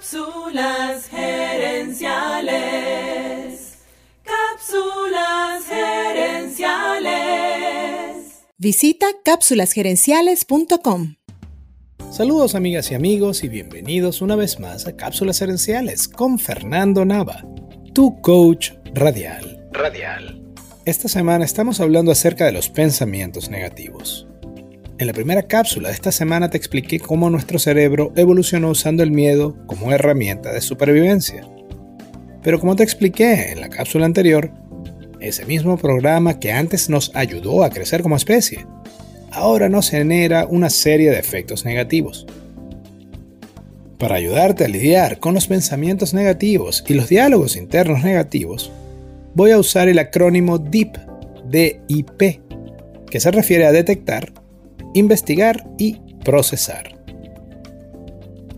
Cápsulas gerenciales. Cápsulas gerenciales. Visita cápsulasgerenciales.com. Saludos amigas y amigos y bienvenidos una vez más a Cápsulas Gerenciales con Fernando Nava, tu coach radial. Radial. Esta semana estamos hablando acerca de los pensamientos negativos. En la primera cápsula de esta semana te expliqué cómo nuestro cerebro evolucionó usando el miedo como herramienta de supervivencia. Pero como te expliqué en la cápsula anterior, ese mismo programa que antes nos ayudó a crecer como especie, ahora nos genera una serie de efectos negativos. Para ayudarte a lidiar con los pensamientos negativos y los diálogos internos negativos, voy a usar el acrónimo DIP, DIP, que se refiere a detectar, investigar y procesar.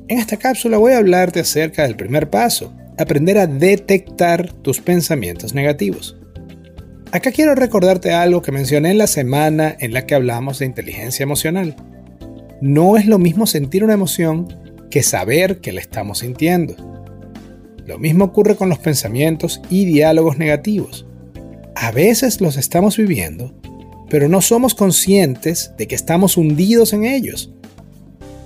En esta cápsula voy a hablarte acerca del primer paso, aprender a detectar tus pensamientos negativos. Acá quiero recordarte algo que mencioné en la semana en la que hablamos de inteligencia emocional. No es lo mismo sentir una emoción que saber que la estamos sintiendo. Lo mismo ocurre con los pensamientos y diálogos negativos. A veces los estamos viviendo pero no somos conscientes de que estamos hundidos en ellos.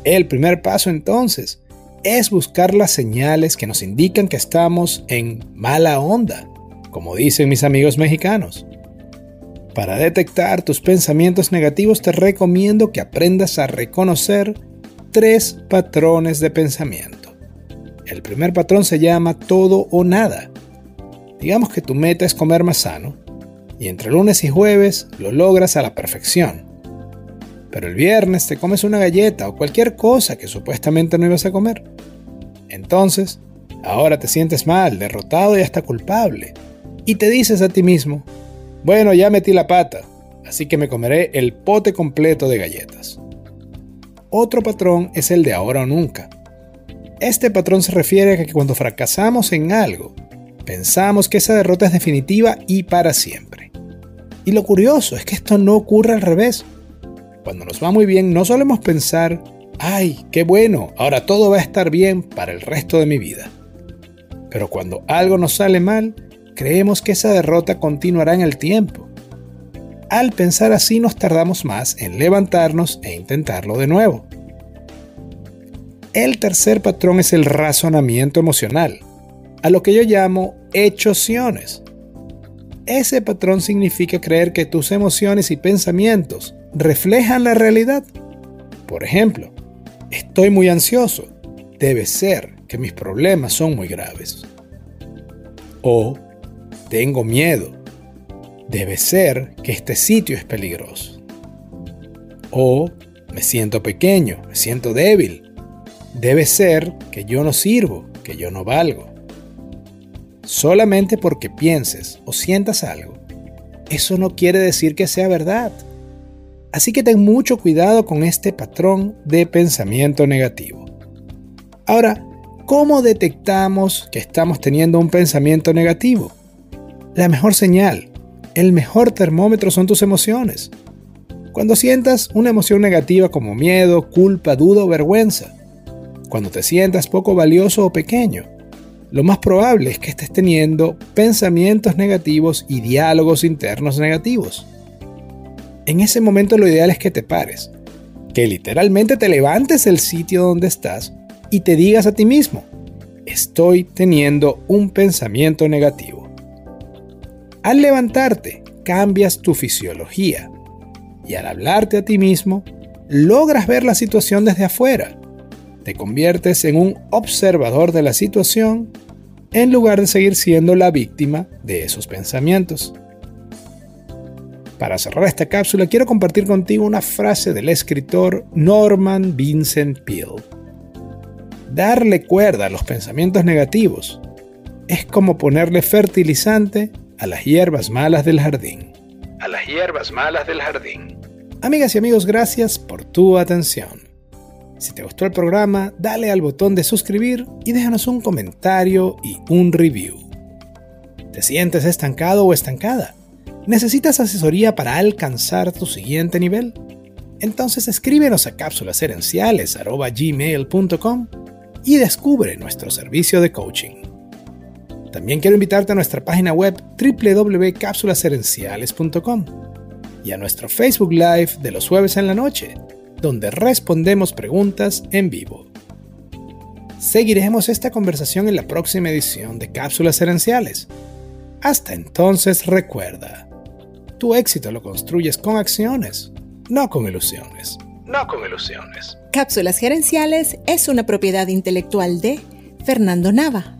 El primer paso entonces es buscar las señales que nos indican que estamos en mala onda, como dicen mis amigos mexicanos. Para detectar tus pensamientos negativos te recomiendo que aprendas a reconocer tres patrones de pensamiento. El primer patrón se llama todo o nada. Digamos que tu meta es comer más sano y entre lunes y jueves lo logras a la perfección. Pero el viernes te comes una galleta o cualquier cosa que supuestamente no ibas a comer. Entonces, ahora te sientes mal, derrotado y hasta culpable. Y te dices a ti mismo, bueno, ya metí la pata, así que me comeré el pote completo de galletas. Otro patrón es el de ahora o nunca. Este patrón se refiere a que cuando fracasamos en algo, pensamos que esa derrota es definitiva y para siempre. Y lo curioso es que esto no ocurre al revés. Cuando nos va muy bien no solemos pensar, ay, qué bueno, ahora todo va a estar bien para el resto de mi vida. Pero cuando algo nos sale mal, creemos que esa derrota continuará en el tiempo. Al pensar así nos tardamos más en levantarnos e intentarlo de nuevo. El tercer patrón es el razonamiento emocional, a lo que yo llamo hechosiones. Ese patrón significa creer que tus emociones y pensamientos reflejan la realidad. Por ejemplo, estoy muy ansioso. Debe ser que mis problemas son muy graves. O tengo miedo. Debe ser que este sitio es peligroso. O me siento pequeño, me siento débil. Debe ser que yo no sirvo, que yo no valgo solamente porque pienses o sientas algo, eso no quiere decir que sea verdad. Así que ten mucho cuidado con este patrón de pensamiento negativo. Ahora, ¿cómo detectamos que estamos teniendo un pensamiento negativo? La mejor señal, el mejor termómetro son tus emociones. Cuando sientas una emoción negativa como miedo, culpa, duda o vergüenza, cuando te sientas poco valioso o pequeño, lo más probable es que estés teniendo pensamientos negativos y diálogos internos negativos. En ese momento lo ideal es que te pares, que literalmente te levantes del sitio donde estás y te digas a ti mismo, estoy teniendo un pensamiento negativo. Al levantarte, cambias tu fisiología y al hablarte a ti mismo, logras ver la situación desde afuera te conviertes en un observador de la situación en lugar de seguir siendo la víctima de esos pensamientos. Para cerrar esta cápsula quiero compartir contigo una frase del escritor Norman Vincent Peale. Darle cuerda a los pensamientos negativos es como ponerle fertilizante a las hierbas malas del jardín. A las hierbas malas del jardín. Amigas y amigos, gracias por tu atención. Si te gustó el programa, dale al botón de suscribir y déjanos un comentario y un review. ¿Te sientes estancado o estancada? ¿Necesitas asesoría para alcanzar tu siguiente nivel? Entonces escríbenos a cápsulaserenciales.gmail.com y descubre nuestro servicio de coaching. También quiero invitarte a nuestra página web www.cápsulaserenciales.com y a nuestro Facebook Live de los jueves en la noche, donde respondemos preguntas en vivo. Seguiremos esta conversación en la próxima edición de Cápsulas Herenciales. Hasta entonces recuerda, tu éxito lo construyes con acciones, no con ilusiones. No con ilusiones. Cápsulas Gerenciales es una propiedad intelectual de Fernando Nava.